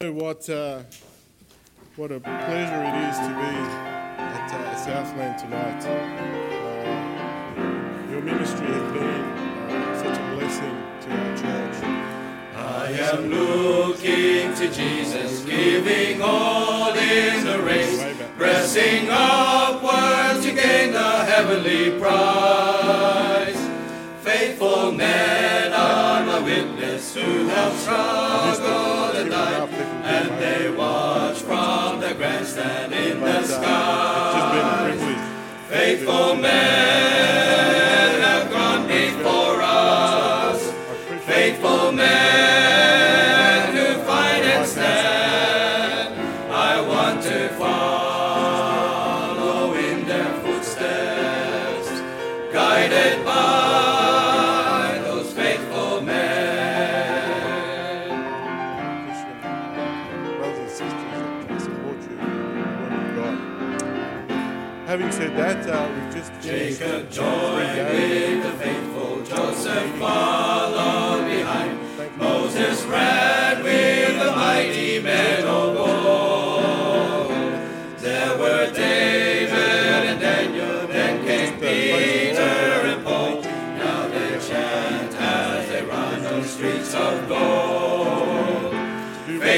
What, uh, what a pleasure it is to be at uh, Southland tonight. Uh, your ministry has been uh, such a blessing to our church. I am looking to Jesus, giving all in the race, pressing upward to gain the heavenly prize. Faithful men are my witness who have struggled watch from the grandstand in the It's just been a sky. Faithful men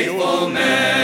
Faithful men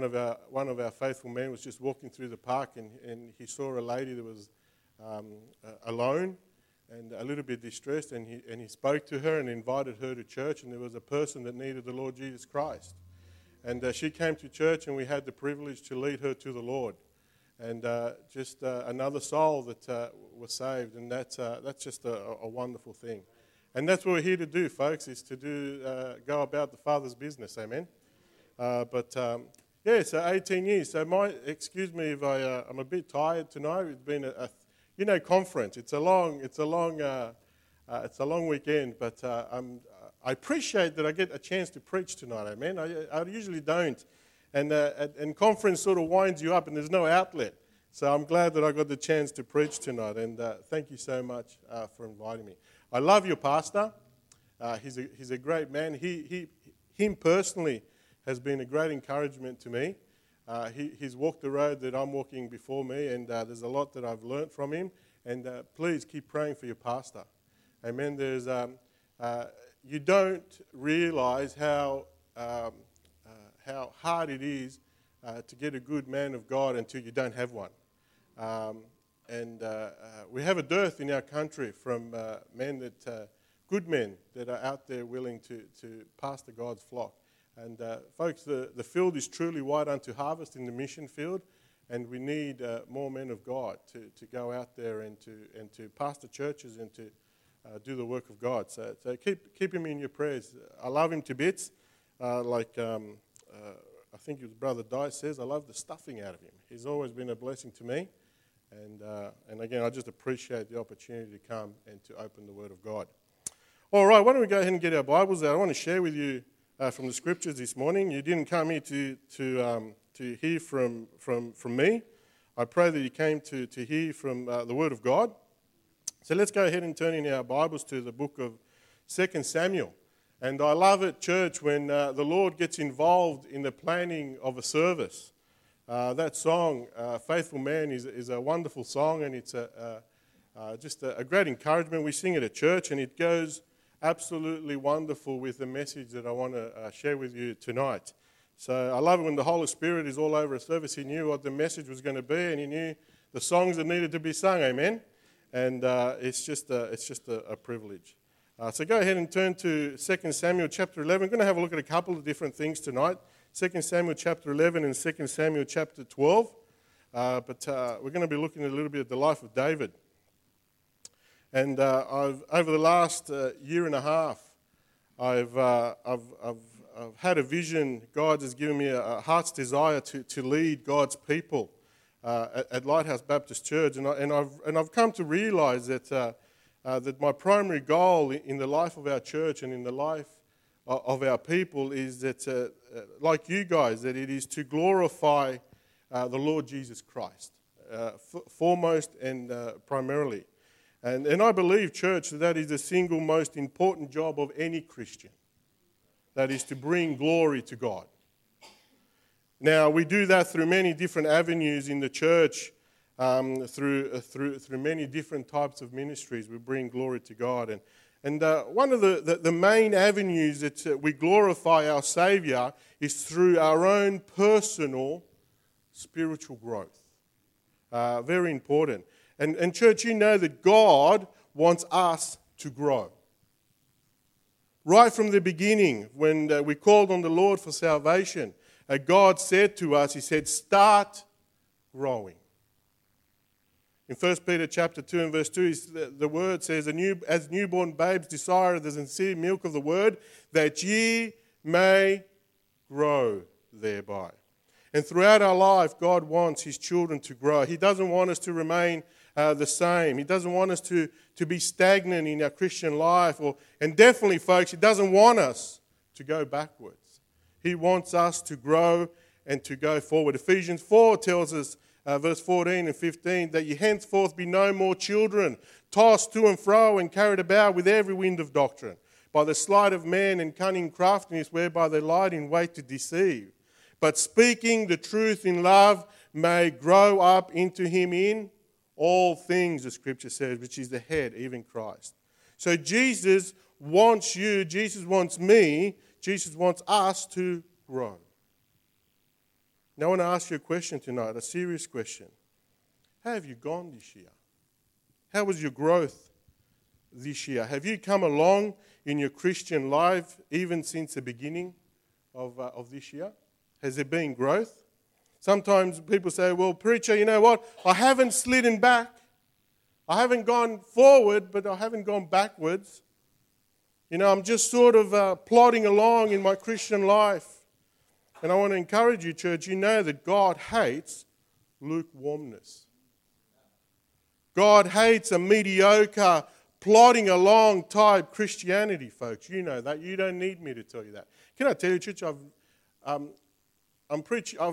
One of our one of our faithful men was just walking through the park, and, and he saw a lady that was um, alone and a little bit distressed, and he and he spoke to her and invited her to church. And there was a person that needed the Lord Jesus Christ, and uh, she came to church, and we had the privilege to lead her to the Lord. And uh, just uh, another soul that uh, was saved, and that's uh, that's just a, a wonderful thing. And that's what we're here to do, folks, is to do uh, go about the Father's business. Amen. But um, yeah, so 18 years. So my excuse me if I uh, I'm a bit tired tonight. It's been a, a you know conference. It's a long it's a long uh, uh, it's a long weekend, but uh, I'm, I appreciate that I get a chance to preach tonight. Amen. I, I usually don't, and uh, and- and conference sort of winds you up, and there's no outlet. So I'm glad that I got the chance to preach tonight, and uh, thank you so much uh, for inviting me. I love your pastor. Uh, he's, a, he's a great man. He, he, him personally has been a great encouragement to me. Uh, he, he's walked the road that I'm walking before me, and uh, there's a lot that I've learnt from him. And uh, please keep praying for your pastor. Amen. There's, um, uh, you don't realize how, um, uh, how hard it is uh, to get a good man of God until you don't have one. Um, and we have a dearth in our country from men that, good men that are out there willing to, to pastor God's flock. And uh, folks, the, the field is truly wide unto harvest in the mission field, and we need uh, more men of God to, to go out there and to, and to pastor churches and to uh, do the work of God. So, so keep, keep him in your prayers. I love him to bits. Uh, like um, uh, I think his brother Dice says, I love the stuffing out of him. He's always been a blessing to me. And, uh, and again, I just appreciate the opportunity to come and to open the Word of God. All right, why don't we go ahead and get our Bibles out? I want to share with you uh, from the Scriptures this morning. You didn't come here to, to, um, to hear from, from, from me. I pray that you came to, to hear from uh, the Word of God. So let's go ahead and turn in our Bibles to the book of 2 Samuel. And I love it, church, when uh, the Lord gets involved in the planning of a service. Uh, that song, uh, Faithful Man, is, is a wonderful song and it's a, a, uh, just a, a great encouragement. We sing it at church and it goes absolutely wonderful with the message that I want to uh, share with you tonight. So I love it when the Holy Spirit is all over a service. He knew what the message was going to be and he knew the songs that needed to be sung. Amen. And uh, it's just a, it's just a, a privilege. Uh, so go ahead and turn to 2 Samuel chapter 11. We're going to have a look at a couple of different things tonight 2 Samuel chapter 11 and 2 Samuel chapter 12. Uh, but uh, we're going to be looking a little bit at the life of David. And uh, I've, over the last uh, year and a half, I've, uh, I've, I've, I've, had a vision. God has given me a, a heart's desire to, to lead God's people uh, at, at, Lighthouse Baptist Church. And, I, and, I've, and I've come to realize that, uh, uh, that my primary goal in the life of our church and in the life of our people is that, like you guys, that it is to glorify the Lord Jesus Christ, f- foremost and primarily. And, and I believe, church, that that is the single most important job of any Christian. That is to bring glory to God. Now, we do that through many different avenues in the church, um, through, uh, through, through many different types of ministries. We bring glory to God. And, and uh, one of the, the, the, main avenues that uh, we glorify our Savior is through our own personal spiritual growth. Uh, very important. And, and, church, you know that God wants us to grow. Right from the beginning, when uh, we called on the Lord for salvation, uh, God said to us, He said, start growing. In 1 Peter chapter 2 and verse 2, the, the word says, As newborn babes desire the sincere milk of the word, that ye may grow thereby. And throughout our life, God wants His children to grow. He doesn't want us to remain uh, the same. He doesn't want us to, to be stagnant in our Christian life. Or, and definitely, folks, He doesn't want us to go backwards. He wants us to grow and to go forward. Ephesians 4 tells us, uh, verse 14 and 15, that you henceforth be no more children, tossed to and fro and carried about with every wind of doctrine, by the sleight of men and cunning craftiness whereby they lie in wait to deceive. But speaking the truth in love may grow up into him in all things, the scripture says, which is the head, even Christ. So Jesus wants you, Jesus wants me, Jesus wants us to grow. Now, I want to ask you a question tonight, a serious question. How have you gone this year? How was your growth this year? Have you come along in your Christian life even since the beginning of, uh, of this year? Has there been growth? Sometimes people say, well, preacher, you know what? I haven't slidden back. I haven't gone forward, but I haven't gone backwards. You know, I'm just sort of uh, plodding along in my Christian life. And I want to encourage you, church, you know that God hates lukewarmness. God hates a mediocre, plodding along type Christianity, folks. You know that. You don't need me to tell you that. Can I tell you, church, I've, um, I'm preach, I,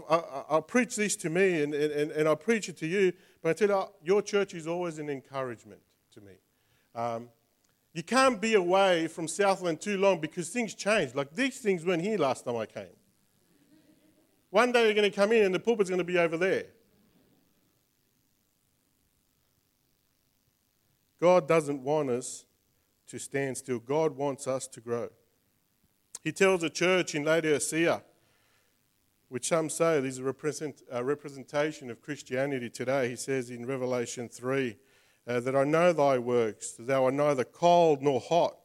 I, preach this to me and, and, and I preach it to you, but I tell you, your church is always an encouragement to me. Um, you can't be away from Southland too long because things change. Like these things weren't here last time I came. One day you're going to come in and the pulpit's going to be over there. God doesn't want us to stand still. God wants us to grow. He tells the church in Laodicea, which some say is a, represent, a representation of Christianity today. He says in Revelation 3 uh, that I know thy works, that thou art neither cold nor hot.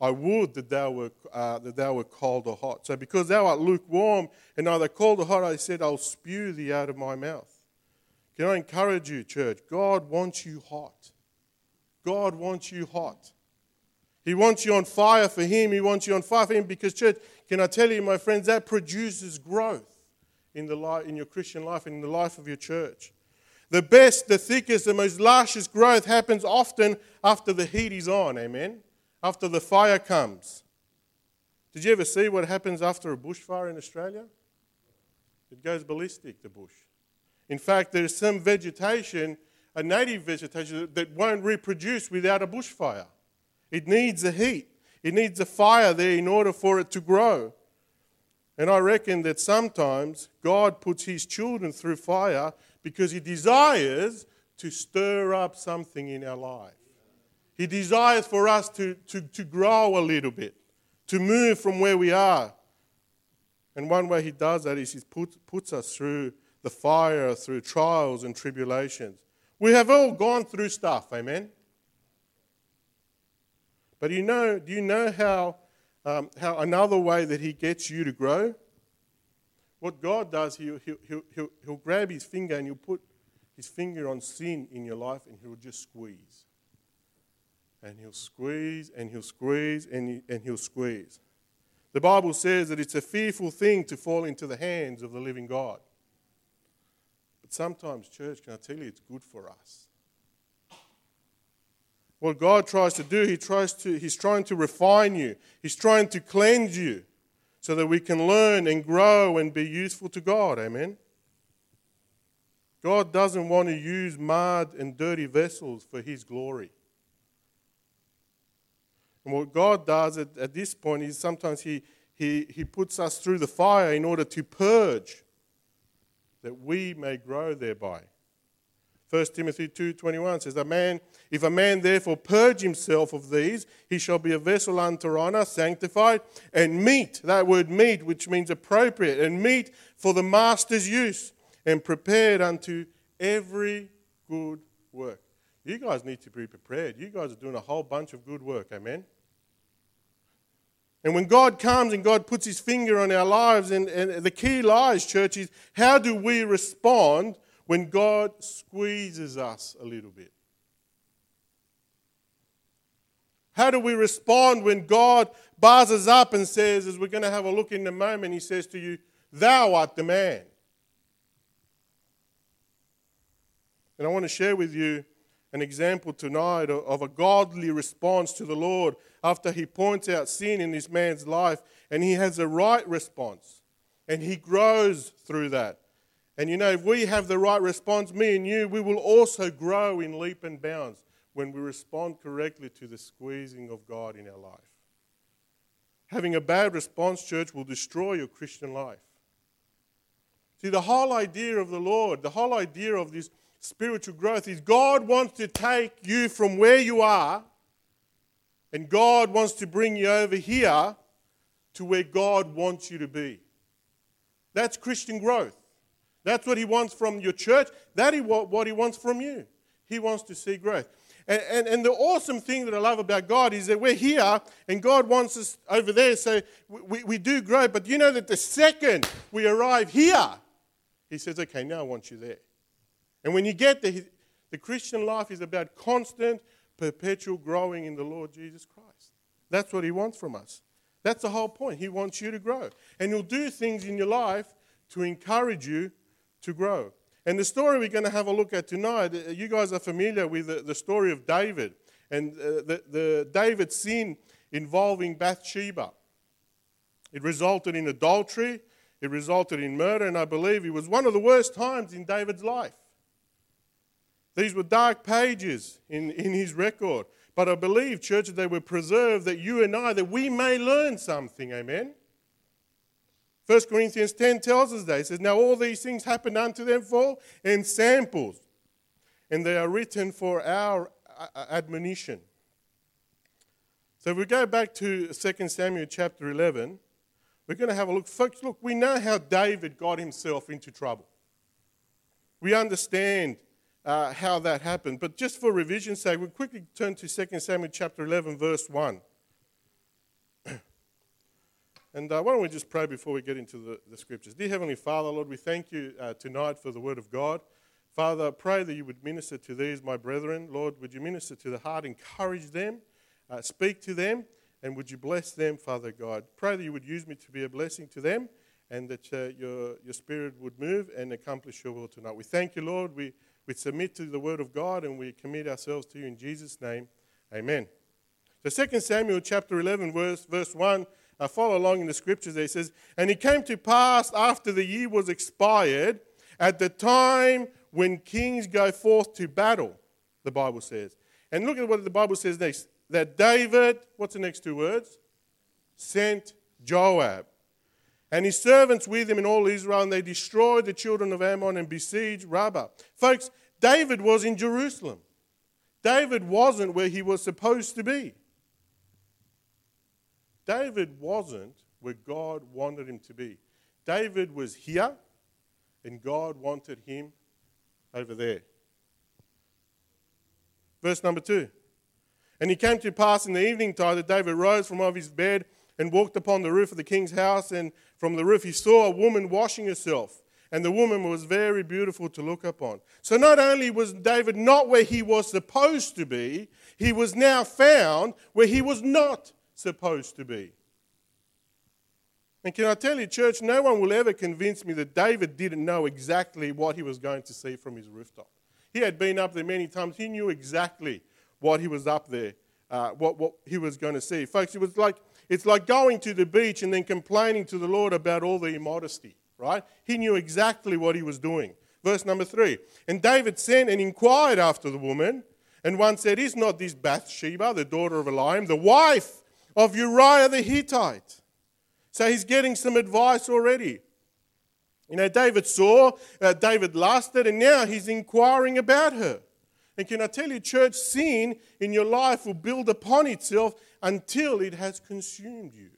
I would that thou, were, uh, that thou were cold or hot. So because thou art lukewarm and neither cold or hot, I said, I'll spew thee out of my mouth. Can I encourage you, church? God wants you hot. God wants you hot. He wants you on fire for Him. He wants you on fire for Him because, church, can I tell you, my friends, that produces growth in, the life, in your Christian life and in the life of your church. The best, the thickest, the most luscious growth happens often after the heat is on, amen? After the fire comes. Did you ever see what happens after a bushfire in Australia? It goes ballistic, the bush. In fact, there is some vegetation, a native vegetation, that won't reproduce without a bushfire. It needs the heat, it needs a fire there in order for it to grow. And I reckon that sometimes God puts his children through fire because he desires to stir up something in our life. He desires for us to, to, to grow a little bit, to move from where we are. And one way he does that is he put, puts us through the fire, through trials and tribulations. We have all gone through stuff, amen? But you know, do you know how um, how another way that he gets you to grow, what God does, he'll, he'll, he'll, he'll grab his finger and he'll put his finger on sin in your life and he'll just squeeze. and he'll squeeze and he'll squeeze and, he, and he'll squeeze. The Bible says that it's a fearful thing to fall into the hands of the living God. But sometimes, church, can I tell you, it's good for us. What God tries to do, he tries to, He's trying to refine you, He's trying to cleanse you so that we can learn and grow and be useful to God. Amen. God doesn't want to use marred and dirty vessels for His glory. And what God does at, at this point is sometimes he, he, he puts us through the fire in order to purge that we may grow thereby. 1 Timothy 2:21 says, "A man, if a man therefore purge himself of these, he shall be a vessel unto honor, sanctified, and meet." That word "meet," which means appropriate, and meet for the master's use, and prepared unto every good work. You guys need to be prepared. You guys are doing a whole bunch of good work. Amen. And when God comes and God puts his finger on our lives, and, and the key lies, church, is how do we respond when God squeezes us a little bit? How do we respond when God bars us up and says, as we're going to have a look in a moment, He says to you, Thou art the man? And I want to share with you an example tonight of a godly response to the Lord after he points out sin in this man's life and he has a right response and he grows through that. And you know, if we have the right response, me and you, we will also grow in leap and bounds when we respond correctly to the squeezing of God in our life. Having a bad response, church, will destroy your Christian life. See, the whole idea of the Lord, the whole idea of this spiritual growth is God wants to take you from where you are and God wants to bring you over here to where God wants you to be. That's Christian growth. That's what He wants from your church. That is what He wants from you. He wants to see growth. And, and, and, the awesome thing that I love about God is that we're here and God wants us over there, so we, we do grow. But you know that the second we arrive here, He says, okay, now I want you there. And when you get there, the Christian life is about constant, perpetual growing in the Lord Jesus Christ. That's what He wants from us. That's the whole point. He wants you to grow. And He'll do things in your life to encourage you to grow. And the story we're going to have a look at tonight, uh, you guys are familiar with the, the story of David and uh, the, the David's sin involving Bathsheba. It resulted in adultery, it resulted in murder, and I believe it was one of the worst times in David's life. These were dark pages in, in his record. But I believe, church, that they were preserved that you and I, that we may learn something. Amen. 1 Corinthians 10 tells us that. It says, Now all these things happened unto them for ensamples, and they are written for our admonition. So if we go back to 2 Samuel chapter 11, we're going to have a look. Folks, look, we know how David got himself into trouble. We understand uh, how that happened. But just for revision's sake, we'll quickly turn to 2 Samuel chapter 11, verse 1. And uh, why don't we just pray before we get into the, the scriptures? Dear Heavenly Father, Lord, we thank you uh, tonight for the word of God. Father, I pray that you would minister to these, my brethren. Lord, would you minister to the heart, encourage them, uh, speak to them, and would you bless them, Father God? Pray that you would use me to be a blessing to them and that uh, your, your spirit would move and accomplish your will tonight. We thank you, Lord. We we submit to the word of God and we commit ourselves to you in Jesus' name. Amen. So 2 Samuel chapter 11, verse, verse 1, uh, follow along in the scriptures there. It says, And it came to pass after the year was expired, at the time when kings go forth to battle, the Bible says. And look at what the Bible says next. That David, what's the next two words? Sent Joab and his servants with him in all Israel, and they destroyed the children of Ammon and besieged Rabbah. Folks, David was in Jerusalem. David wasn't where he was supposed to be. David wasn't where God wanted him to be. David was here, and God wanted him over there. Verse number two. And he came to pass in the evening tide that David rose from off his bed and walked upon the roof of the king's house, and from the roof he saw a woman washing herself. and the woman was very beautiful to look upon. So not only was David not where he was supposed to be, he was now found where he was not supposed to be. And can I tell you, church, no one will ever convince me that David didn't know exactly what he was going to see from his rooftop. He had been up there many times. He knew exactly what he was up there, uh, what, what he was going to see. Folks, it was like, it's like going to the beach and then complaining to the Lord about all the immodesty, right? He knew exactly what he was doing. Verse number three. And David sent and inquired after the woman, and one said, Is not this Bathsheba, the daughter of Eliam, the wife of Uriah the Hittite? So he's getting some advice already. You know, David saw, uh, David lusted, and now he's inquiring about her. And can I tell you, church, sin in your life will build upon itself until it has consumed you.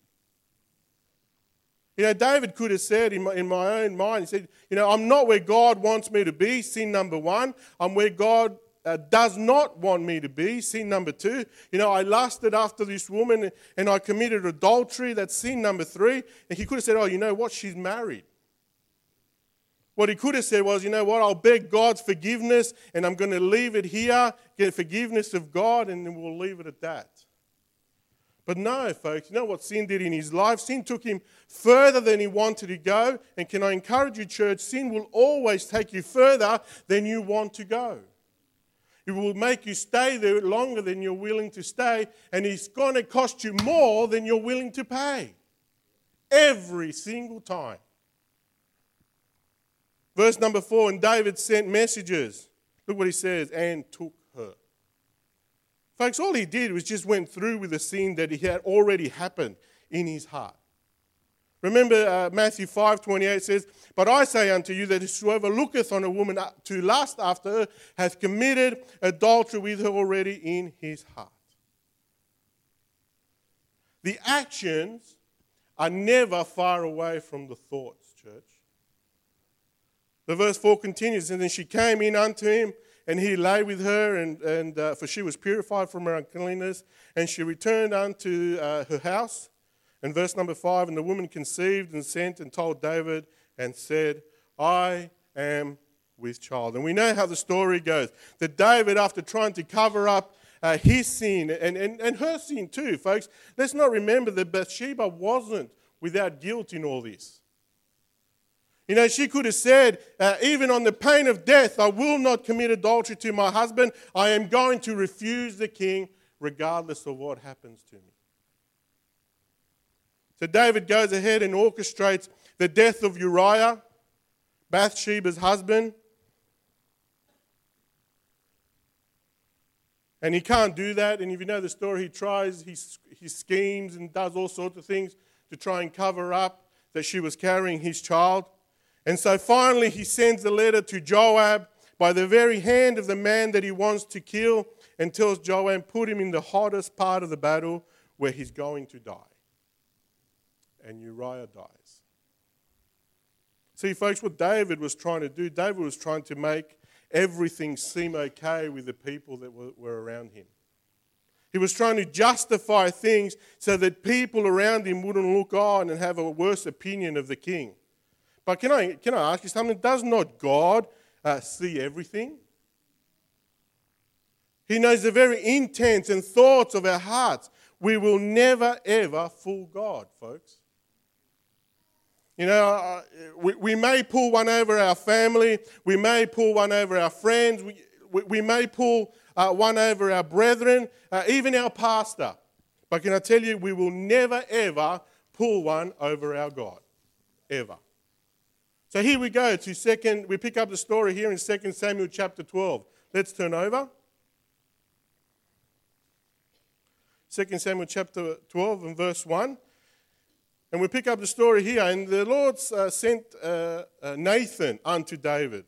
You know, David could have said in my, in my own mind, he said, You know, I'm not where God wants me to be, sin number one. I'm where God uh, does not want me to be, sin number two. You know, I lusted after this woman and I committed adultery, that's sin number three. And he could have said, Oh, you know what? She's married. What he could have said was, you know what, I'll beg God's forgiveness and I'm going to leave it here, get forgiveness of God, and we'll leave it at that. But no, folks, you know what sin did in his life? Sin took him further than he wanted to go. And can I encourage you, church, sin will always take you further than you want to go. It will make you stay there longer than you're willing to stay, and it's going to cost you more than you're willing to pay. Every single time. Verse number four, and David sent messages. Look what he says, and took her. Folks, all he did was just went through with the sin that he had already happened in his heart. Remember uh, Matthew 5 28 says, But I say unto you that whoever looketh on a woman to lust after her hath committed adultery with her already in his heart. The actions are never far away from the thoughts, church. The verse 4 continues, and then she came in unto him, and he lay with her, and, and uh, for she was purified from her uncleanness, and she returned unto uh, her house. And verse number 5 And the woman conceived and sent and told David and said, I am with child. And we know how the story goes that David, after trying to cover up uh, his sin and, and, and her sin too, folks, let's not remember that Bathsheba wasn't without guilt in all this. You know, she could have said, uh, even on the pain of death, I will not commit adultery to my husband. I am going to refuse the king regardless of what happens to me. So David goes ahead and orchestrates the death of Uriah, Bathsheba's husband. And he can't do that. And if you know the story, he tries, he, he schemes and does all sorts of things to try and cover up that she was carrying his child. And so finally, he sends a letter to Joab by the very hand of the man that he wants to kill and tells Joab, put him in the hottest part of the battle where he's going to die. And Uriah dies. See, folks, what David was trying to do, David was trying to make everything seem okay with the people that were, around him. He was trying to justify things so that people around him wouldn't look on and have a worse opinion of the king. But can I, can I ask you something? Does not God uh, see everything? He knows the very intents and thoughts of our hearts. We will never, ever fool God, folks. You know, uh, we, we may pull one over our family, we may pull one over our friends, we, we, we may pull uh, one over our brethren, uh, even our pastor. But can I tell you, we will never, ever pull one over our God. Ever. So here we go to second, we pick up the story here in 2 Samuel chapter 12. Let's turn over. 2 Samuel chapter 12 and verse 1. And we pick up the story here. And the Lord uh, sent uh, uh, Nathan unto David.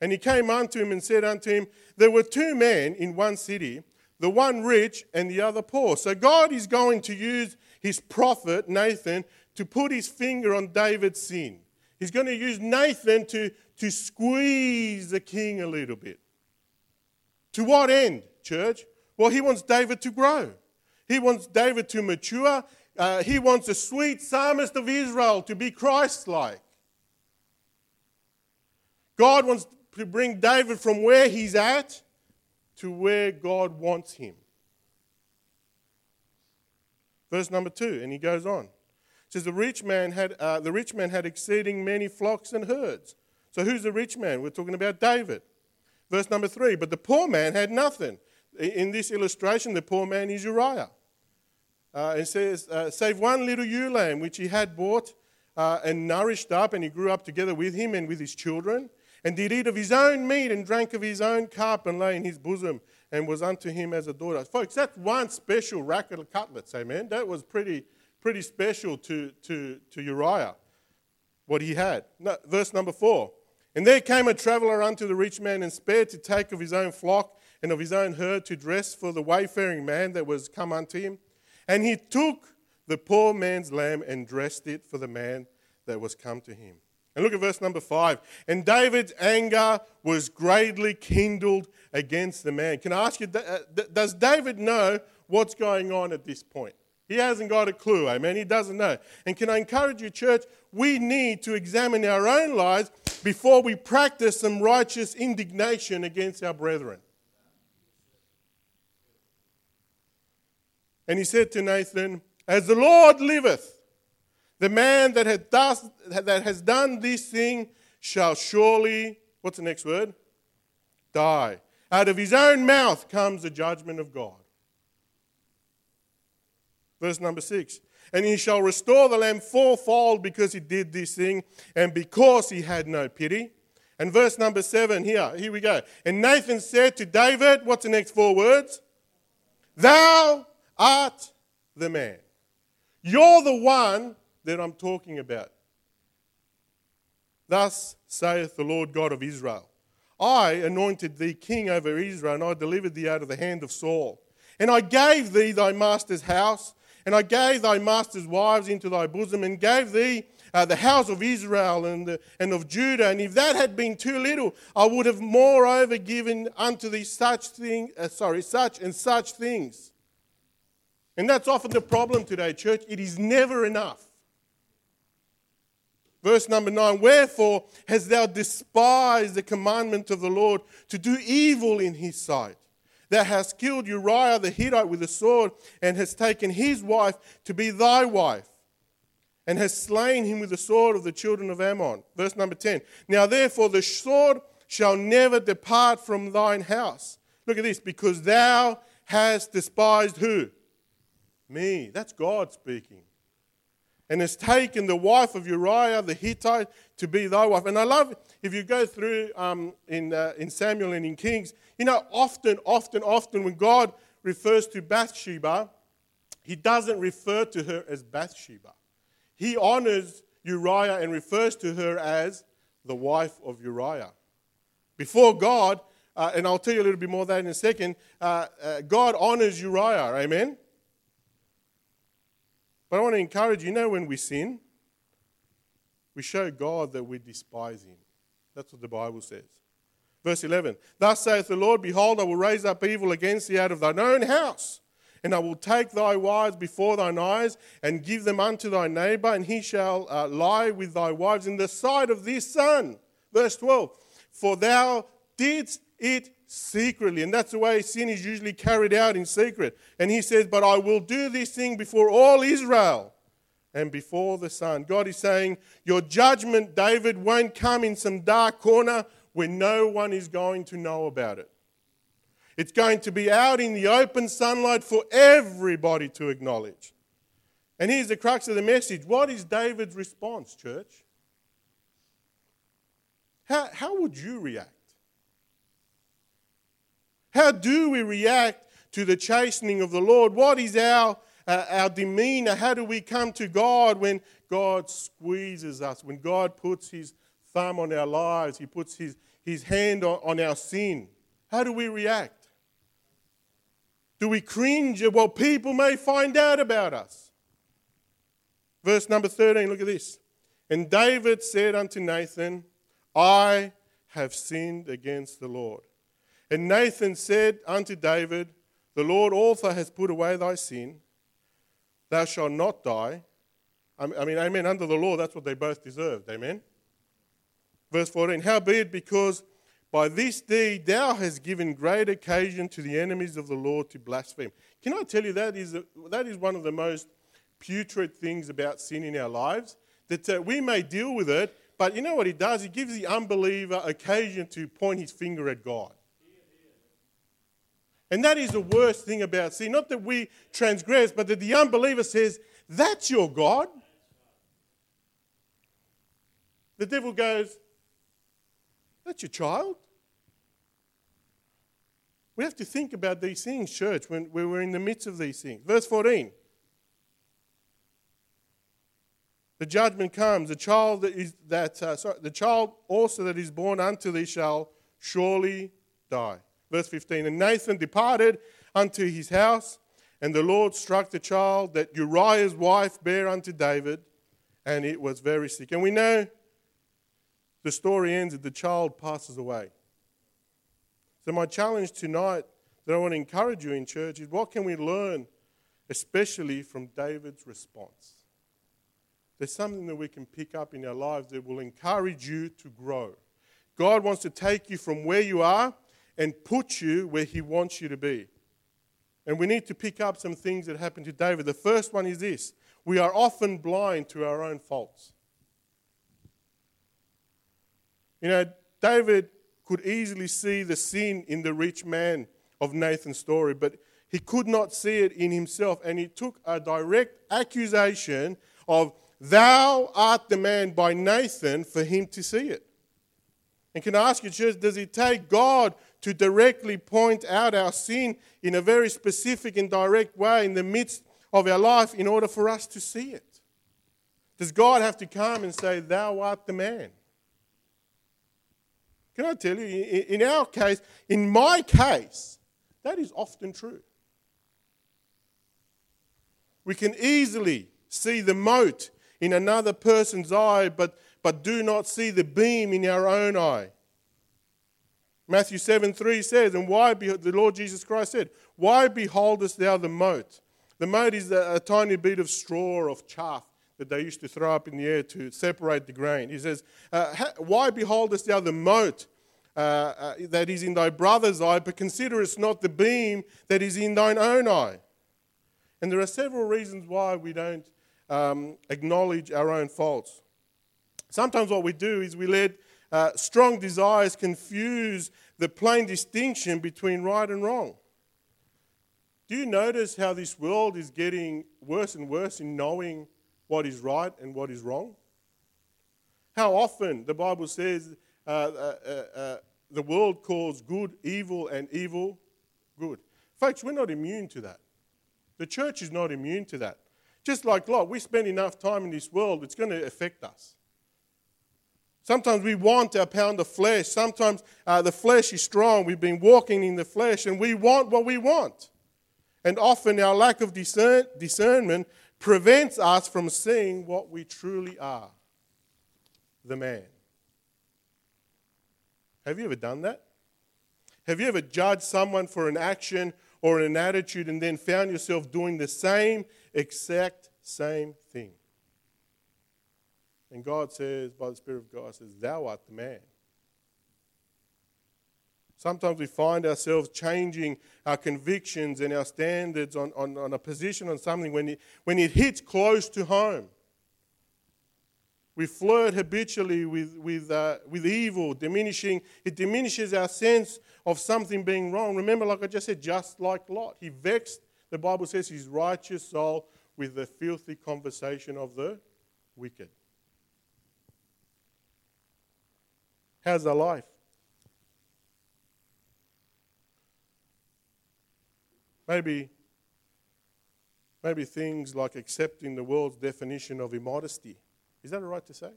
And he came unto him and said unto him, There were two men in one city, the one rich and the other poor. So God is going to use his prophet, Nathan, to put his finger on David's sin. He's going to use Nathan to, to squeeze the king a little bit. To what end, church? Well, he wants David to grow. He wants David to mature. Uh, he wants a sweet psalmist of Israel to be Christ like. God wants to bring David from where he's at to where God wants him. Verse number two, and he goes on. It says the rich man had uh, the rich man had exceeding many flocks and herds. So who's the rich man? We're talking about David. Verse number three, but the poor man had nothing. In this illustration, the poor man is Uriah. Uh, it says, uh, save one little ewe lamb which he had bought uh, and nourished up, and he grew up together with him and with his children, and did eat of his own meat and drank of his own cup and lay in his bosom and was unto him as a daughter. Folks, that's one special racket of cutlets, amen. That was pretty, pretty special to, to, to Uriah, what he had. No, verse number four. And there came a traveller unto the rich man and spared to take of his own flock and of his own herd to dress for the wayfaring man that was come unto him. And he took the poor man's lamb and dressed it for the man that was come to him. And look at verse number five. And David's anger was greatly kindled against the man. Can I ask you, uh, does David know what's going on at this point? He hasn't got a clue, amen? He doesn't know. And can I encourage you, church, we need to examine our own lives before we practice some righteous indignation against our brethren. And he said to Nathan, As the Lord liveth, the man that, had thus, that has done this thing shall surely, what's the next word? Die. Out of his own mouth comes the judgment of God. Verse number six. And he shall restore the lamb fourfold because he did this thing and because he had no pity. And verse number seven here, here we go. And Nathan said to David, what's the next four words? Thou art the man. You're the one that I'm talking about. Thus saith the Lord God of Israel I anointed thee king over Israel, and I delivered thee out of the hand of Saul. And I gave thee thy master's house, and I gave thy master's wives into thy bosom, and gave thee uh, the house of Israel and, the, and of Judah. And if that had been too little, I would have moreover given unto thee such thing, uh, sorry, such and such things. And that's often the problem today, church. It is never enough. Verse number nine Wherefore hast thou despised the commandment of the Lord to do evil in his sight? Thou hast killed Uriah the Hittite with a sword, and hast taken his wife to be thy wife, and hast slain him with the sword of the children of Ammon. Verse number 10. Now therefore the sword shall never depart from thine house. Look at this, because thou hast despised who? Me. That's God speaking. And has taken the wife of Uriah the Hittite to be thy wife. And I love, if you go through um, in, uh, in Samuel and in Kings, you know, often, often, often when God refers to Bathsheba, he doesn't refer to her as Bathsheba. He honors Uriah and refers to her as the wife of Uriah. Before God, uh, and I'll tell you a little bit more of that in a second, uh, uh God honors Uriah, amen? But I want to encourage you, know, when we sin, we show God that we despise him. That's what the Bible says. Verse 11 Thus saith the Lord, Behold, I will raise up evil against thee out of thine own house, and I will take thy wives before thine eyes, and give them unto thy neighbor, and he shall uh, lie with thy wives in the sight of this sun. Verse 12 For thou didst it secretly. And that's the way sin is usually carried out in secret. And he says, But I will do this thing before all Israel and before the sun. God is saying, Your judgment, David, won't come in some dark corner where no one is going to know about it. It's going to be out in the open sunlight for everybody to acknowledge. And here's the crux of the message. What is David's response, church? How, how would you react? How do we react to the chastening of the Lord? What is our, uh, our demeanor? How do we come to God when God squeezes us, when God puts his thumb on our lives, he puts his, his hand on, on our sin? How do we react? Do we cringe at what people may find out about us? Verse number 13, look at this. And David said unto Nathan, I have sinned against the Lord. And Nathan said unto David, The Lord also has put away thy sin. Thou shalt not die. I mean, amen. Under the law, that's what they both deserved. Amen. Verse 14 Howbeit, because by this deed thou hast given great occasion to the enemies of the Lord to blaspheme. Can I tell you that is, a, that is one of the most putrid things about sin in our lives? That uh, we may deal with it, but you know what he does? He gives the unbeliever occasion to point his finger at God. And that is the worst thing about sin. Not that we transgress, but that the unbeliever says, That's your God. The devil goes, That's your child. We have to think about these things, church, when, we're in the midst of these things. Verse 14. The judgment comes. The child that is that uh, sorry, the child also that is born unto thee shall surely die. Verse 15. And Nathan departed unto his house, and the Lord struck the child that Uriah's wife bare unto David, and it was very sick. And we know the story ends that the child passes away. So, my challenge tonight that I want to encourage you in church is what can we learn, especially from David's response? There's something that we can pick up in our lives that will encourage you to grow. God wants to take you from where you are and put you where He wants you to be. And we need to pick up some things that happened to David. The first one is this we are often blind to our own faults. You know, David could easily see the sin in the rich man of Nathan's story, but he could not see it in himself. And he took a direct accusation of Thou art the man by Nathan for him to see it. And can I ask you, church, does it take God to directly point out our sin in a very specific and direct way in the midst of our life in order for us to see it? Does God have to come and say, Thou art the man? Can I tell you, in our case, in my case, that is often true. We can easily see the mote in another person's eye, but, but do not see the beam in our own eye. Matthew 7 3 says, And why, be, the Lord Jesus Christ said, Why beholdest thou the mote? The mote is a, a tiny bit of straw, or of chaff that they used to throw up in the air to separate the grain. He says, uh, Why beholdest thou the mote uh, uh, that is in thy brother's eye, but considerest not the beam that is in thine own eye? And there are several reasons why we don't um, acknowledge our own faults. Sometimes what we do is we let uh, strong desires confuse the plain distinction between right and wrong. Do you notice how this world is getting worse and worse in knowing what is right and what is wrong? How often the Bible says uh, uh, uh, uh the world calls good evil and evil good. Folks, we're not immune to that. The church is not immune to that. Just like Lot, we spend enough time in this world, it's going to affect us. Sometimes we want our pound of flesh. Sometimes uh, the flesh is strong. We've been walking in the flesh and we want what we want. And often our lack of discern- discernment prevents us from seeing what we truly are the man. Have you ever done that? Have you ever judged someone for an action or an attitude and then found yourself doing the same exact same. And God says, by the Spirit of God, says, Thou art the man. Sometimes we find ourselves changing our convictions and our standards on, on, on a position on something when it, when it hits close to home. We flirt habitually with, with, uh, with evil, diminishing, it diminishes our sense of something being wrong. Remember, like I just said, just like Lot, he vexed the Bible says his righteous soul with the filthy conversation of the wicked. How's our life? Maybe, maybe things like accepting the world's definition of immodesty. Is that right to say?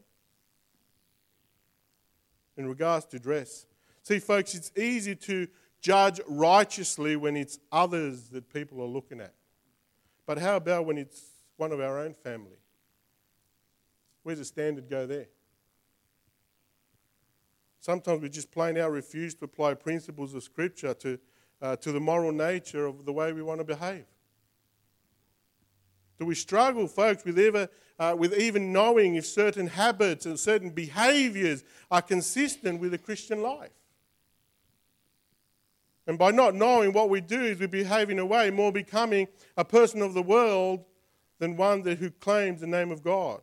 In regards to dress. See, folks, it's easy to judge righteously when it's others that people are looking at. But how about when it's one of our own family? Where's the standard go there? Sometimes we just plain out refuse to apply principles of Scripture to, uh, to the moral nature of the way we want to behave. Do we struggle, folks, with, ever, uh, with even knowing if certain habits and certain behaviors are consistent with a Christian life? And by not knowing what we do is we behave in a way more becoming a person of the world than one that, who claims the name of God.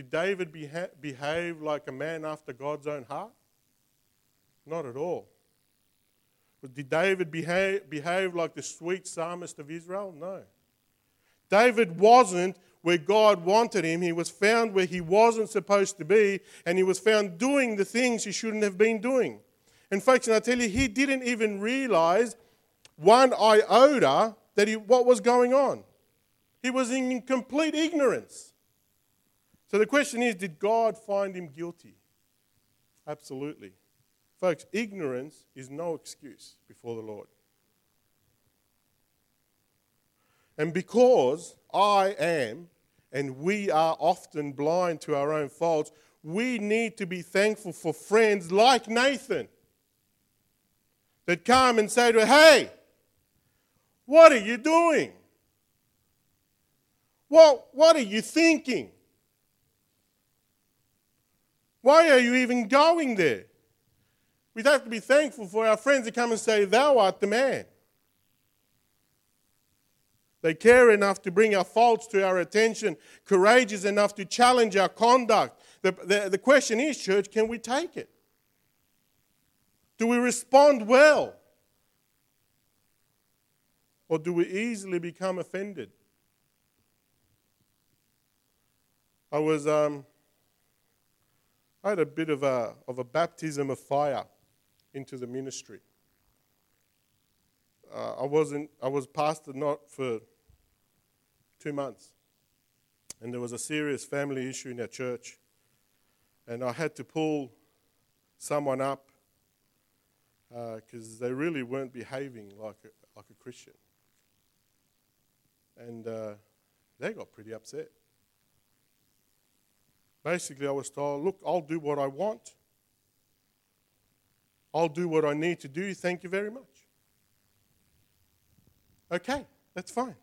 Did David beha- behave like a man after God's own heart? Not at all. Did David behave, behave like the sweet psalmist of Israel? No. David wasn't where God wanted him. He was found where he wasn't supposed to be, and he was found doing the things he shouldn't have been doing. In fact, and I tell you, he didn't even realize one iota that he, what was going on. He was in complete ignorance. So the question is did God find him guilty? Absolutely. Folks, ignorance is no excuse before the Lord. And because I am, and we are often blind to our own faults, we need to be thankful for friends like Nathan that come and say to Hey, what are you doing? What, what are you thinking? Why are you even going there? We'd have to be thankful for our friends that come and say, Thou art the man. They care enough to bring our faults to our attention, courageous enough to challenge our conduct. The, the, the question is, church, can we take it? Do we respond well? Or do we easily become offended? I was, um, I had a bit of a, of a baptism of fire into the ministry. Uh, I wasn't, I was pastor not for two months. And there was a serious family issue in our church. And I had to pull someone up because uh, they really weren't behaving like a, like a Christian. And uh, they got pretty upset. Basically, I was told, look, I'll do what I want. I'll do what I need to do. Thank you very much. Okay, that's fine.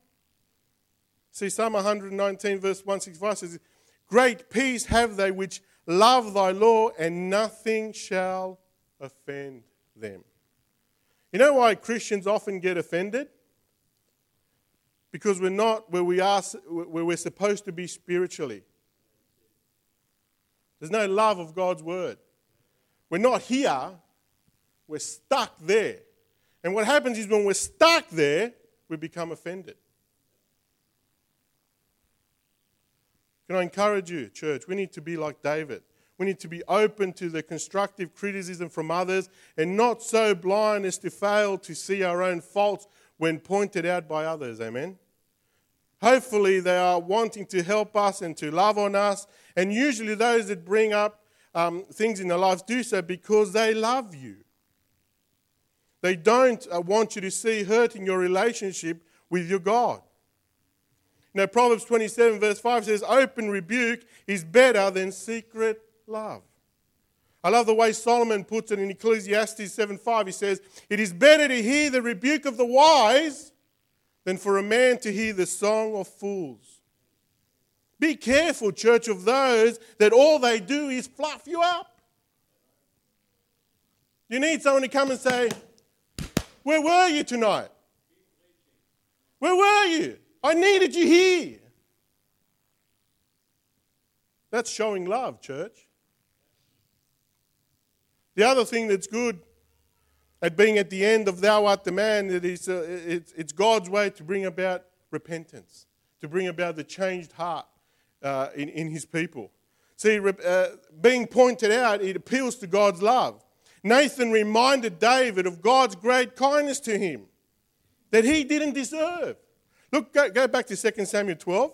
See, Psalm 119, verse 165 says, Great peace have they which love thy law, and nothing shall offend them. You know why Christians often get offended? Because we're not where we are where we're supposed to be spiritually. There's no love of God's word. We're not here, we're stuck there. And what happens is when we're stuck there, we become offended. Can I encourage you, church? We need to be like David. We need to be open to the constructive criticism from others and not so blind as to fail to see our own faults when pointed out by others. Amen. Hopefully, they are wanting to help us and to love on us. And usually, those that bring up um, things in their lives do so because they love you. They don't uh, want you to see hurt in your relationship with your God. Now, Proverbs 27, verse 5 says, Open rebuke is better than secret love. I love the way Solomon puts it in Ecclesiastes 7 5. He says, It is better to hear the rebuke of the wise than for a man to hear the song of fools. Be careful, church, of those that all they do is fluff you up. You need someone to come and say, Where were you tonight? Where were you? I needed you here. That's showing love, church. The other thing that's good at being at the end of Thou art the man, it is, uh, it's, it's God's way to bring about repentance, to bring about the changed heart uh, in, in his people. See, uh, being pointed out, it appeals to God's love. Nathan reminded David of God's great kindness to him that he didn't deserve. Look, go, go back to 2 Samuel 12.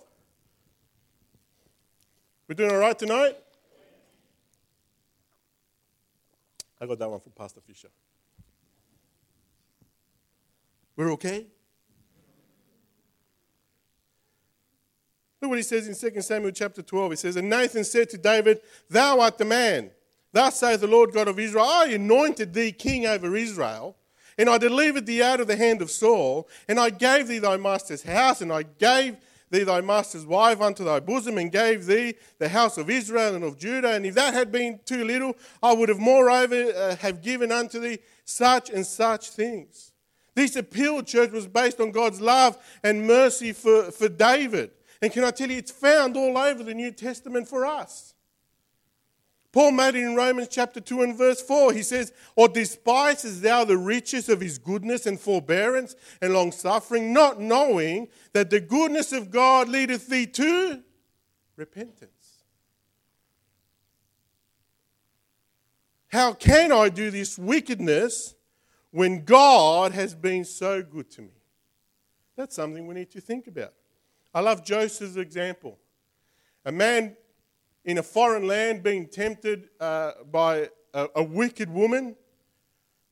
We're doing all right tonight? I got that one from Pastor Fisher. We're okay? Look what he says in 2 Samuel chapter 12. He says, And Nathan said to David, Thou art the man. Thus saith the Lord God of Israel, I anointed thee king over Israel, And I delivered thee out of the hand of Saul, and I gave thee thy master's house, and I gave thee thy master's wife unto thy bosom, and gave thee the house of Israel and of Judah. And if that had been too little, I would have moreover uh, have given unto thee such and such things. This appeal, church, was based on God's love and mercy for, for David. And can I tell you, it's found all over the New Testament for us. Paul made it in Romans chapter 2 and verse 4. He says, Or despises thou the riches of his goodness and forbearance and long suffering, not knowing that the goodness of God leadeth thee to repentance? How can I do this wickedness when God has been so good to me? That's something we need to think about. I love Joseph's example. A man in a foreign land being tempted uh, by a, a wicked woman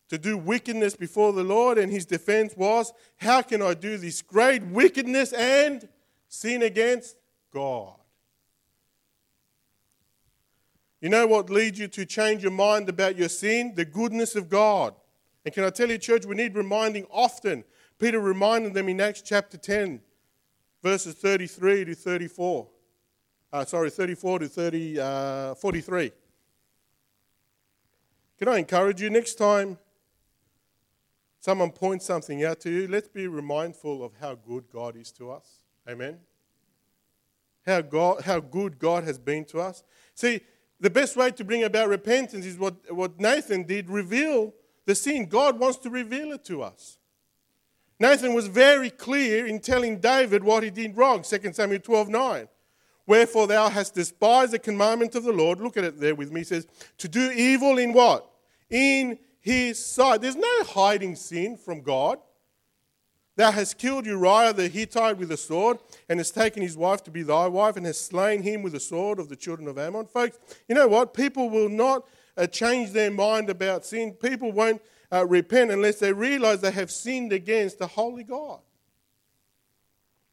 to do wickedness before the Lord, and his defense was, How can I do this great wickedness and sin against God? You know what leads you to change your mind about your sin? The goodness of God. And can I tell you, church, we need reminding often. Peter reminded them in Acts chapter 10, verses 33 to 34 uh, sorry, 34 to 30, uh, 43. Can I encourage you next time someone points something out to you, let's be remindful of how good God is to us. Amen. How, God, how good God has been to us. See, the best way to bring about repentance is what, what Nathan did reveal the sin. God wants to reveal it to us. Nathan was very clear in telling David what he did wrong, 2 Samuel 12 9. Wherefore thou hast despised the commandment of the Lord. Look at it there with me. It says, to do evil in what? In his sight. There's no hiding sin from God. Thou hast killed Uriah the Hittite with a sword, and hast taken his wife to be thy wife, and hast slain him with the sword of the children of Ammon. Folks, you know what? People will not uh, change their mind about sin. People won't uh, repent unless they realize they have sinned against the holy God.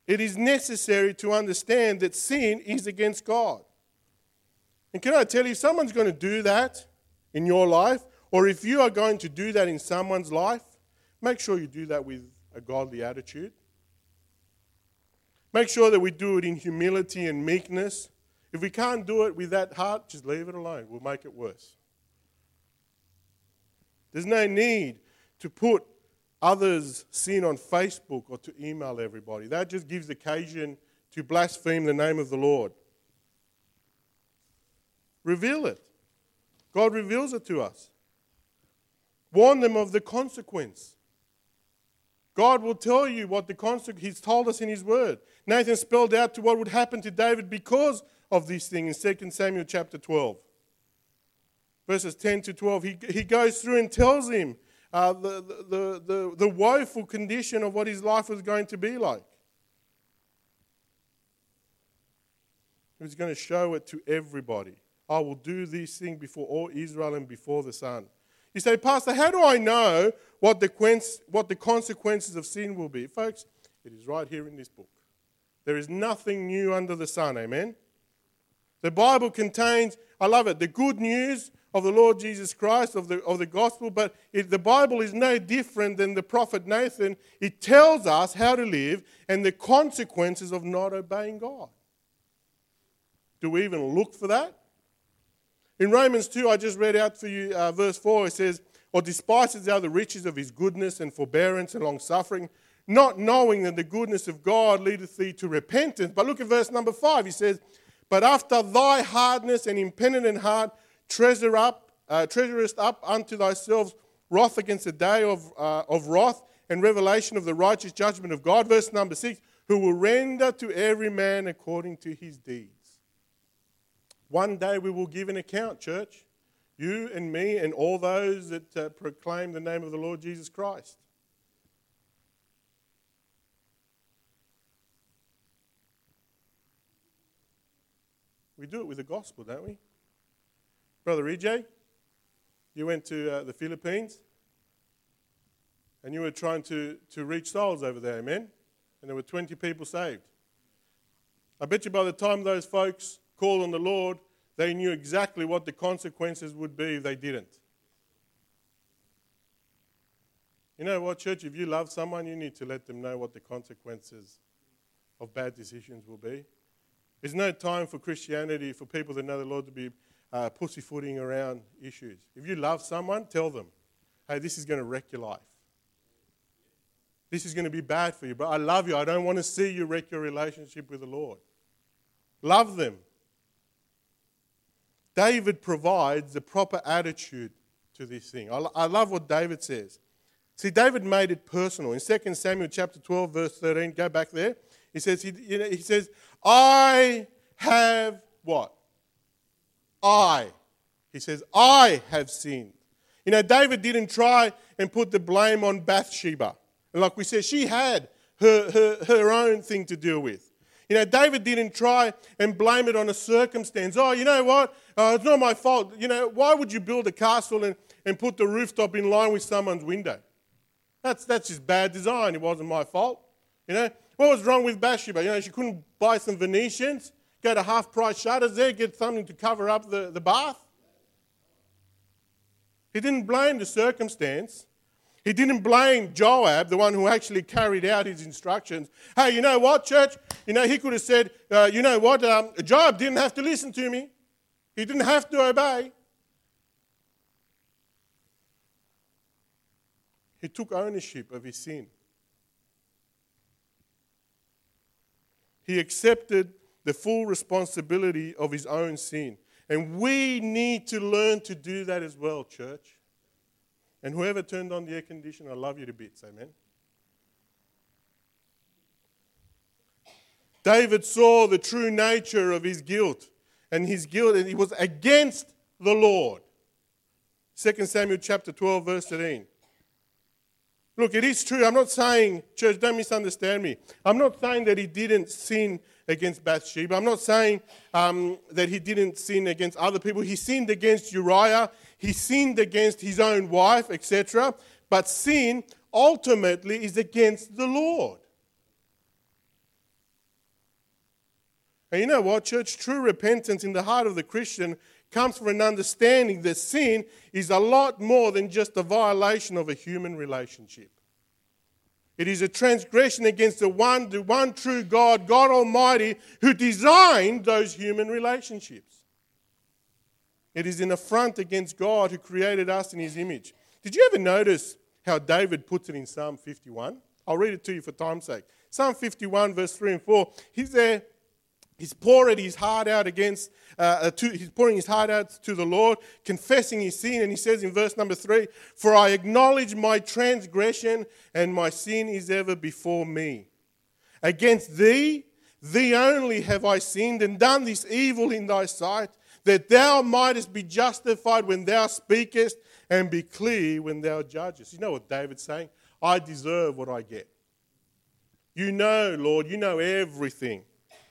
It is necessary to understand that sin is against God. And can I tell you, if someone's going to do that in your life, or if you are going to do that in someone's life, make sure you do that with a godly attitude. Make sure that we do it in humility and meekness. If we can't do it with that heart, just leave it alone. We'll make it worse. There's no need to put others sin on Facebook or to email everybody. That just gives occasion to blaspheme the name of the Lord. Reveal it. God reveals it to us. Warn them of the consequence. God will tell you what the consequence, He's told us in His Word. Nathan spelled out to what would happen to David because of this thing in 2 Samuel chapter 12. Verses 10 to 12. He, he goes through and tells him uh, the, the, the, the woeful condition of what his life was going to be like. He was going to show it to everybody. I will do this thing before all Israel and before the sun. You say, Pastor, how do I know what the, what the consequences of sin will be? Folks, it is right here in this book. There is nothing new under the sun, amen? The Bible contains, I love it, the good news of the Lord Jesus Christ, of the, of the gospel, but it, the Bible is no different than the prophet Nathan. It tells us how to live and the consequences of not obeying God. Do we even look for that? In Romans 2, I just read out for you uh, verse 4, it says, Or despises thou the riches of his goodness and forbearance and long suffering, not knowing that the goodness of God leadeth thee to repentance. But look at verse number 5, he says, But after thy hardness and impenitent heart, treasure up, uh, treasurest up unto thyself wrath against the day of, uh, of wrath and revelation of the righteous judgment of God. Verse number six, who will render to every man according to his deeds. One day we will give an account, church. You and me and all those that uh, proclaim the name of the Lord Jesus Christ. We do it with the gospel, don't we? Brother EJ, you went to uh, the Philippines and you were trying to, to reach souls over there, amen? And there were 20 people saved. I bet you by the time those folks called on the Lord, they knew exactly what the consequences would be if they didn't. You know what, church? If you love someone, you need to let them know what the consequences of bad decisions will be. There's no time for Christianity, for people that know the Lord, to be uh, pussyfooting around issues. If you love someone, tell them, hey, this is going to wreck your life. This is going to be bad for you, but I love you. I don't want to see you wreck your relationship with the Lord. Love them. David provides the proper attitude to this thing. I, I love what David says. See, David made it personal. In 2 Samuel chapter 12, verse 13, go back there. He says, he, you know, he says, I have what? I. He says, I have sinned. You know, David didn't try and put the blame on Bathsheba. And like we said, she had her, her, her own thing to deal with. You know, David didn't try and blame it on a circumstance. Oh, you know what? Uh, it's not my fault. You know, why would you build a castle and, and put the rooftop in line with someone's window? That's, that's just bad design. It wasn't my fault. You know, what was wrong with Bathsheba? You know, she couldn't buy some Venetians, go to half price shutters there, get something to cover up the, the bath. He didn't blame the circumstance. He didn't blame Joab, the one who actually carried out his instructions. Hey, you know what, church? You know, he could have said, uh, you know what, um, Joab didn't have to listen to me, he didn't have to obey. He took ownership of his sin. He accepted the full responsibility of his own sin. And we need to learn to do that as well, church. And whoever turned on the air conditioner, I love you to bits. Amen. David saw the true nature of his guilt and his guilt, and he was against the Lord. 2 Samuel chapter 12, verse 13. Look, it is true. I'm not saying, church, don't misunderstand me. I'm not saying that he didn't sin against Bathsheba. I'm not saying um, that he didn't sin against other people. He sinned against Uriah he sinned against his own wife, etc. But sin ultimately is against the Lord. And you know what, church? True repentance in the heart of the Christian comes from an understanding that sin is a lot more than just a violation of a human relationship. It is a transgression against the one, the one true God, God Almighty, who designed those human relationships. It is an affront against God who created us in his image. Did you ever notice how David puts it in Psalm 51? I'll read it to you for time's sake. Psalm 51, verse 3 and 4. He's there. He's pouring his heart out against, uh, uh, to, he's pouring his heart out to the Lord, confessing his sin. And he says in verse number three, For I acknowledge my transgression, and my sin is ever before me. Against thee, thee only have I sinned, and done this evil in thy sight, that thou mightest be justified when thou speakest and be clear when thou judgest. You know what David's saying? I deserve what I get. You know, Lord, you know everything.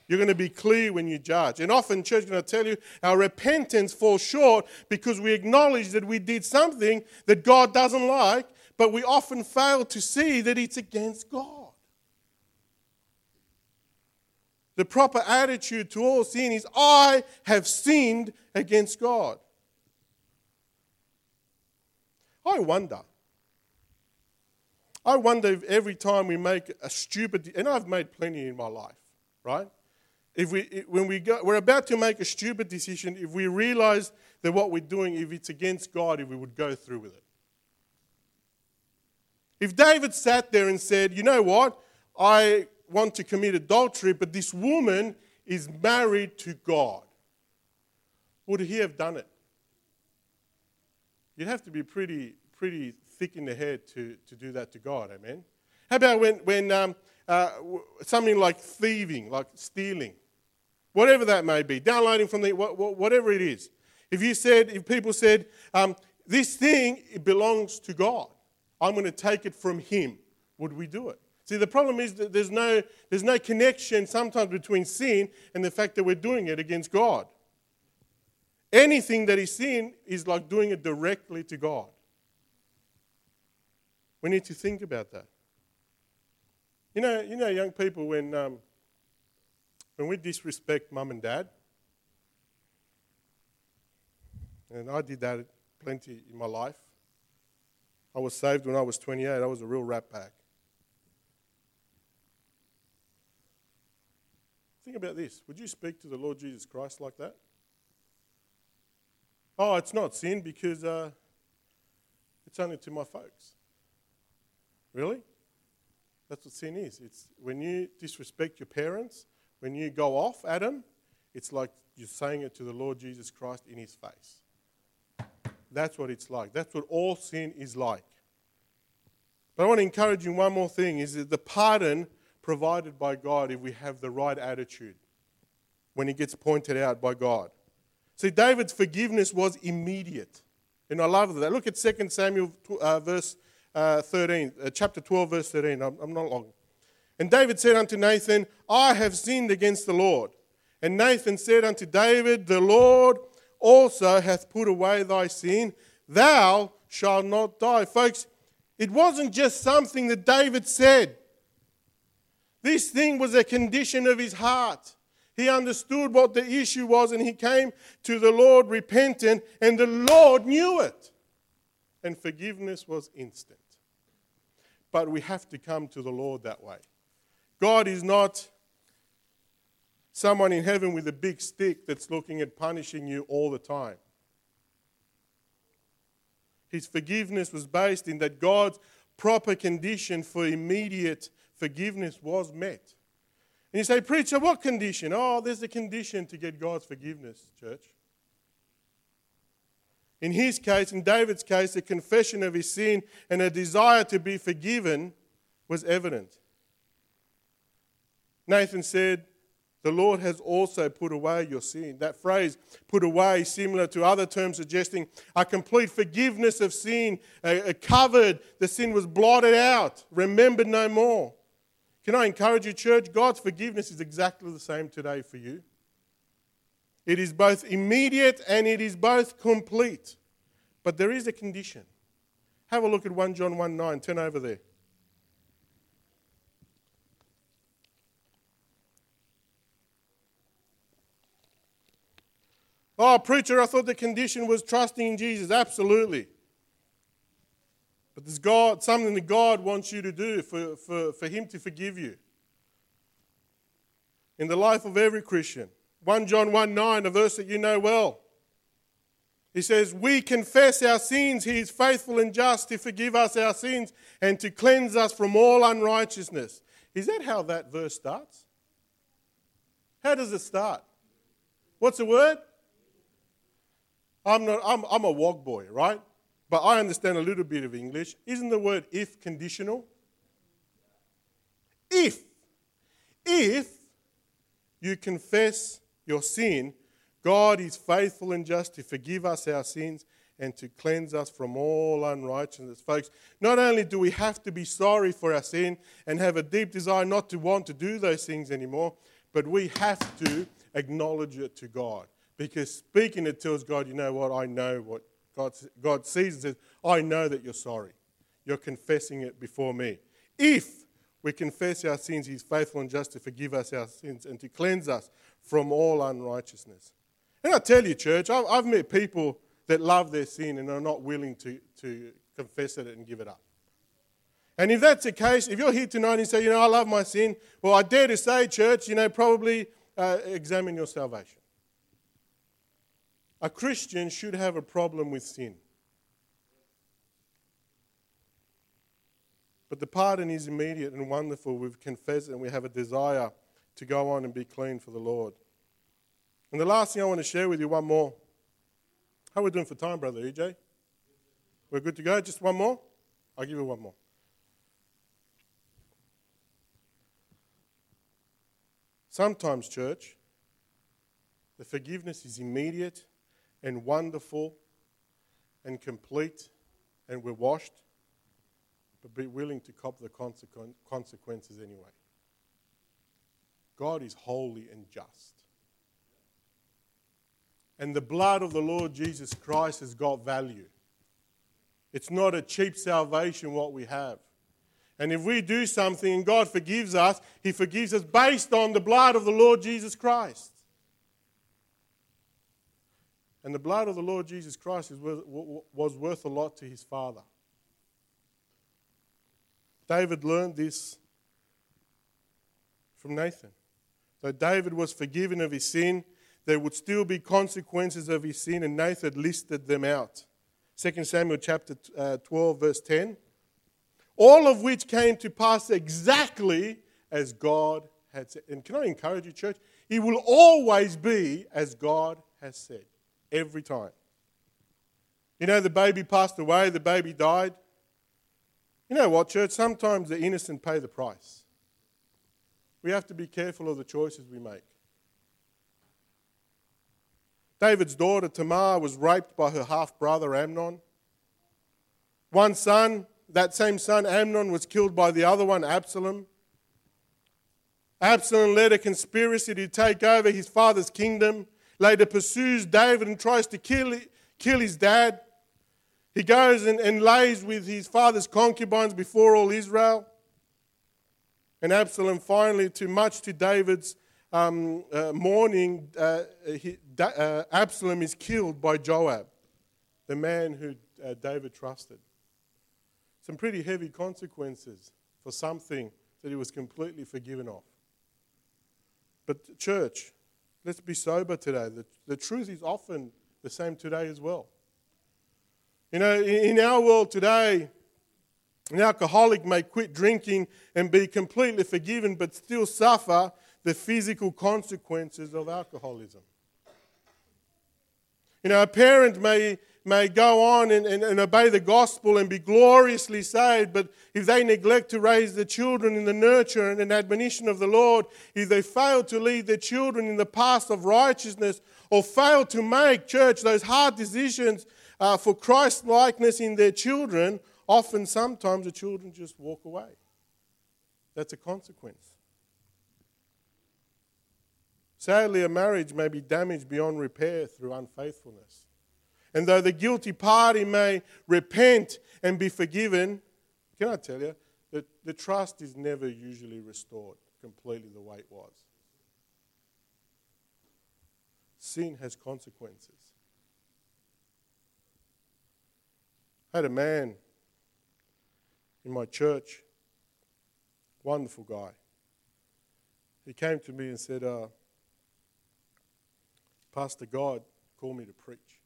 You're going to be clear when you judge. And often, church, is going to tell you our repentance falls short because we acknowledge that we did something that God doesn't like, but we often fail to see that it's against God. The proper attitude to all sin is I have sinned against God. I wonder. I wonder if every time we make a stupid, and I've made plenty in my life, right? If we, when we go, we're about to make a stupid decision, if we realize that what we're doing, if it's against God, if we would go through with it. If David sat there and said, you know what, I want to commit adultery, but this woman is married to God. Would he have done it? You'd have to be pretty, pretty thick in the head to, to do that to God, amen? How about when, when um, uh, something like thieving, like stealing, whatever that may be, downloading from the, whatever it is. If you said, if people said, um, this thing it belongs to God, I'm going to take it from Him, would we do it? See, the problem is that there's no, there's no connection sometimes between sin and the fact that we're doing it against God. Anything that is sin is like doing it directly to God. We need to think about that. You know, you know young people, when, um, when we disrespect mum and dad, and I did that plenty in my life, I was saved when I was 28. I was a real rat pack. Think about this. Would you speak to the Lord Jesus Christ like that? Oh, it's not sin because uh, it's only to my folks. Really? That's what sin is. It's when you disrespect your parents, when you go off Adam, it's like you're saying it to the Lord Jesus Christ in his face. That's what it's like. That's what all sin is like. But I want to encourage you one more thing is that the pardon provided by God if we have the right attitude when he gets pointed out by God. See, David's forgiveness was immediate. And I love that. Look at 2 Samuel uh, verse uh, 13, uh, chapter 12, verse 13. I'm, I'm not long. And David said unto Nathan, I have sinned against the Lord. And Nathan said unto David, The Lord also hath put away thy sin. Thou shalt not die. Folks, it wasn't just something that David said. This thing was a condition of his heart. He understood what the issue was and he came to the Lord repentant, and the Lord knew it. And forgiveness was instant. But we have to come to the Lord that way. God is not someone in heaven with a big stick that's looking at punishing you all the time. His forgiveness was based in that God's proper condition for immediate forgiveness was met. And you say, Preacher, what condition? Oh, there's a condition to get God's forgiveness, church. In his case, in David's case, a confession of his sin and a desire to be forgiven was evident. Nathan said, The Lord has also put away your sin. That phrase, put away, similar to other terms suggesting a complete forgiveness of sin, a, covered, the sin was blotted out, remembered no more. Can I encourage you, church? God's forgiveness is exactly the same today for you. It is both immediate and it is both complete. But there is a condition. Have a look at 1 John 1 9. Turn over there. Oh, preacher, I thought the condition was trusting in Jesus. Absolutely. But there's God, something that God wants you to do for, for, for Him to forgive you. In the life of every Christian. 1 John 1 9, a verse that you know well. He says, We confess our sins. He is faithful and just to forgive us our sins and to cleanse us from all unrighteousness. Is that how that verse starts? How does it start? What's the word? I'm, not, I'm, I'm a wog boy, right? But I understand a little bit of English. Isn't the word if conditional? If, if you confess your sin, God is faithful and just to forgive us our sins and to cleanse us from all unrighteousness. Folks, not only do we have to be sorry for our sin and have a deep desire not to want to do those things anymore, but we have to acknowledge it to God. Because speaking it tells God, you know what, I know what God, God sees and says, I know that you're sorry. You're confessing it before me. If we confess our sins, He's faithful and just to forgive us our sins and to cleanse us from all unrighteousness. And I tell you, church, I've, I've met people that love their sin and are not willing to, to confess it and give it up. And if that's the case, if you're here tonight and say, you know, I love my sin, well, I dare to say, church, you know, probably uh, examine your salvation. A Christian should have a problem with sin. But the pardon is immediate and wonderful. We've confessed and we have a desire to go on and be clean for the Lord. And the last thing I want to share with you, one more. How are we doing for time, Brother EJ? We're good to go? Just one more? I'll give you one more. Sometimes, church, the forgiveness is immediate and wonderful and complete, and we're washed, but be willing to cop the consequences anyway. God is holy and just. And the blood of the Lord Jesus Christ has got value. It's not a cheap salvation what we have. And if we do something and God forgives us, He forgives us based on the blood of the Lord Jesus Christ. And the blood of the Lord Jesus Christ was worth a lot to his Father. David learned this from Nathan. So David was forgiven of his sin. There would still be consequences of his sin, and Nathan listed them out. 2 Samuel chapter uh, 12, verse 10. All of which came to pass exactly as God had said. And can I encourage you, church? It will always be as God has said, every time. You know, the baby passed away, the baby died. You know what, church? Sometimes the innocent pay the price. We have to be careful of the choices we make. David's daughter Tamar was raped by her half brother Amnon. One son, that same son, Amnon, was killed by the other one, Absalom. Absalom led a conspiracy to take over his father's kingdom, later pursues David and tries to kill, kill his dad. He goes and, and lays with his father's concubines before all Israel. And Absalom finally, too much to David's um, uh, mourning, uh, he, uh, Absalom is killed by Joab, the man who uh, David trusted. Some pretty heavy consequences for something that he was completely forgiven of. But, church, let's be sober today. The, the truth is often the same today as well. You know, in, in our world today, an alcoholic may quit drinking and be completely forgiven, but still suffer the physical consequences of alcoholism. You know, a parent may may go on and, and, and, obey the gospel and be gloriously saved, but if they neglect to raise the children in the nurture and admonition of the Lord, if they fail to lead their children in the path of righteousness, or fail to make, church, those hard decisions uh, for Christ likeness in their children, often, sometimes the children just walk away. That's a consequence. Sadly, a marriage may be damaged beyond repair through unfaithfulness. And though the guilty party may repent and be forgiven, can I tell you that the trust is never usually restored completely the way it was? Sin has consequences. I had a man in my church, wonderful guy. He came to me and said, uh, Pastor God called me to preach.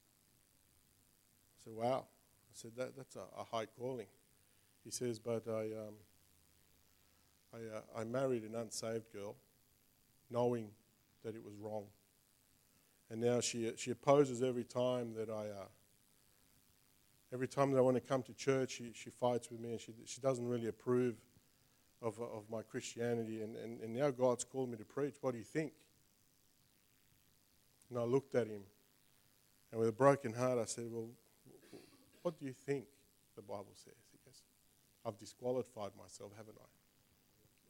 Said, Wow. I said, that, That's a, a high calling. He says, But I, um, I, uh, I married an unsaved girl, knowing that it was wrong. And now she, she opposes every time that I. Uh, every time that I want to come to church, she, she fights with me and she, she doesn't really approve of, of my Christianity. And, and, and now God's called me to preach. What do you think? And I looked at him, and with a broken heart, I said, Well, what do you think the Bible says? He goes, I've disqualified myself, haven't I?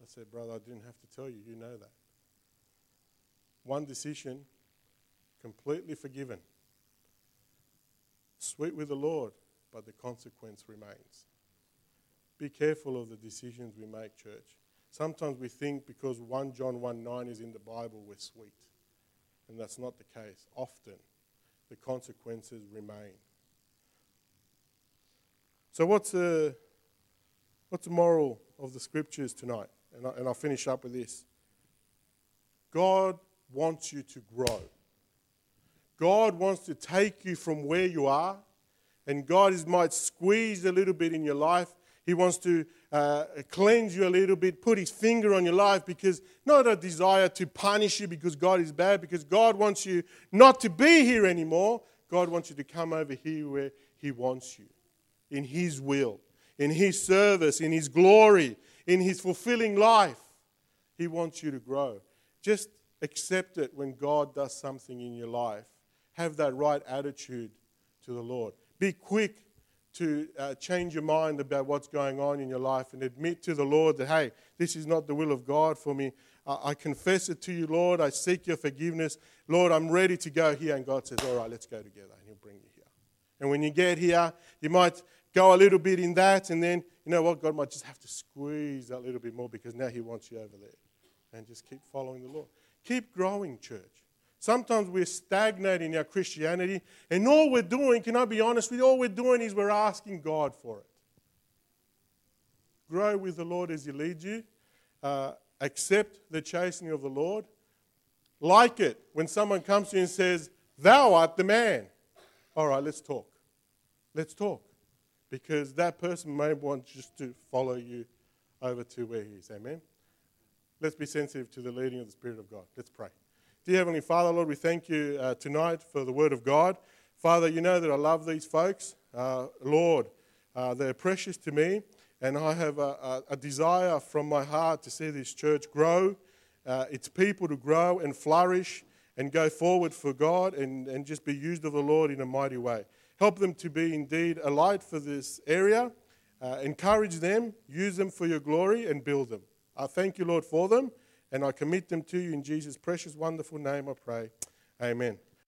I said, Brother, I didn't have to tell you. You know that. One decision, completely forgiven. Sweet with the Lord, but the consequence remains. Be careful of the decisions we make, church. Sometimes we think because 1 John 1 9 is in the Bible, we're sweet. And that's not the case. Often, the consequences remain. So, what's the, what's the moral of the scriptures tonight? And, I, and I'll finish up with this. God wants you to grow. God wants to take you from where you are, and God is, might squeeze a little bit in your life. He wants to uh, cleanse you a little bit, put his finger on your life because not a desire to punish you because God is bad, because God wants you not to be here anymore. God wants you to come over here where he wants you in His will, in His service, in His glory, in His fulfilling life. He wants you to grow. Just accept it when God does something in your life. Have that right attitude to the Lord. Be quick to uh, change your mind about what's going on in your life and admit to the Lord that, hey, this is not the will of God for me. I, I confess it to you, Lord. I seek your forgiveness. Lord, I'm ready to go here. And God says, all right, let's go together. And He'll bring you here. And when you get here, you might go a little bit in that, and then, you know what, God might just have to squeeze that little bit more because now He wants you over there. And just keep following the Lord. Keep growing, church. Sometimes we're stagnating our Christianity, and all we're doing, can I be honest with you, all we're doing is we're asking God for it. grow with the Lord as He leads you. Uh, accept the chastening of the Lord. Like it when someone comes to you and says, Thou art the man. All right, let's talk. Let's talk. Because that person may want just to follow you over to where he is. Amen. Let's be sensitive to the leading of the Spirit of God. Let's pray. Dear Heavenly Father, Lord, we thank you uh, tonight for the Word of God. Father, you know that I love these folks. Uh, Lord, uh, they're precious to me, and I have a, a, a, desire from my heart to see this church grow, uh, its people to grow and flourish and go forward for God and, and just be used of the Lord in a mighty way. Help them to be indeed a light for this area. Uh, encourage them, use them for your glory, and build them. I thank you, Lord, for them, and I commit them to you in Jesus' precious, wonderful name, I pray. Amen.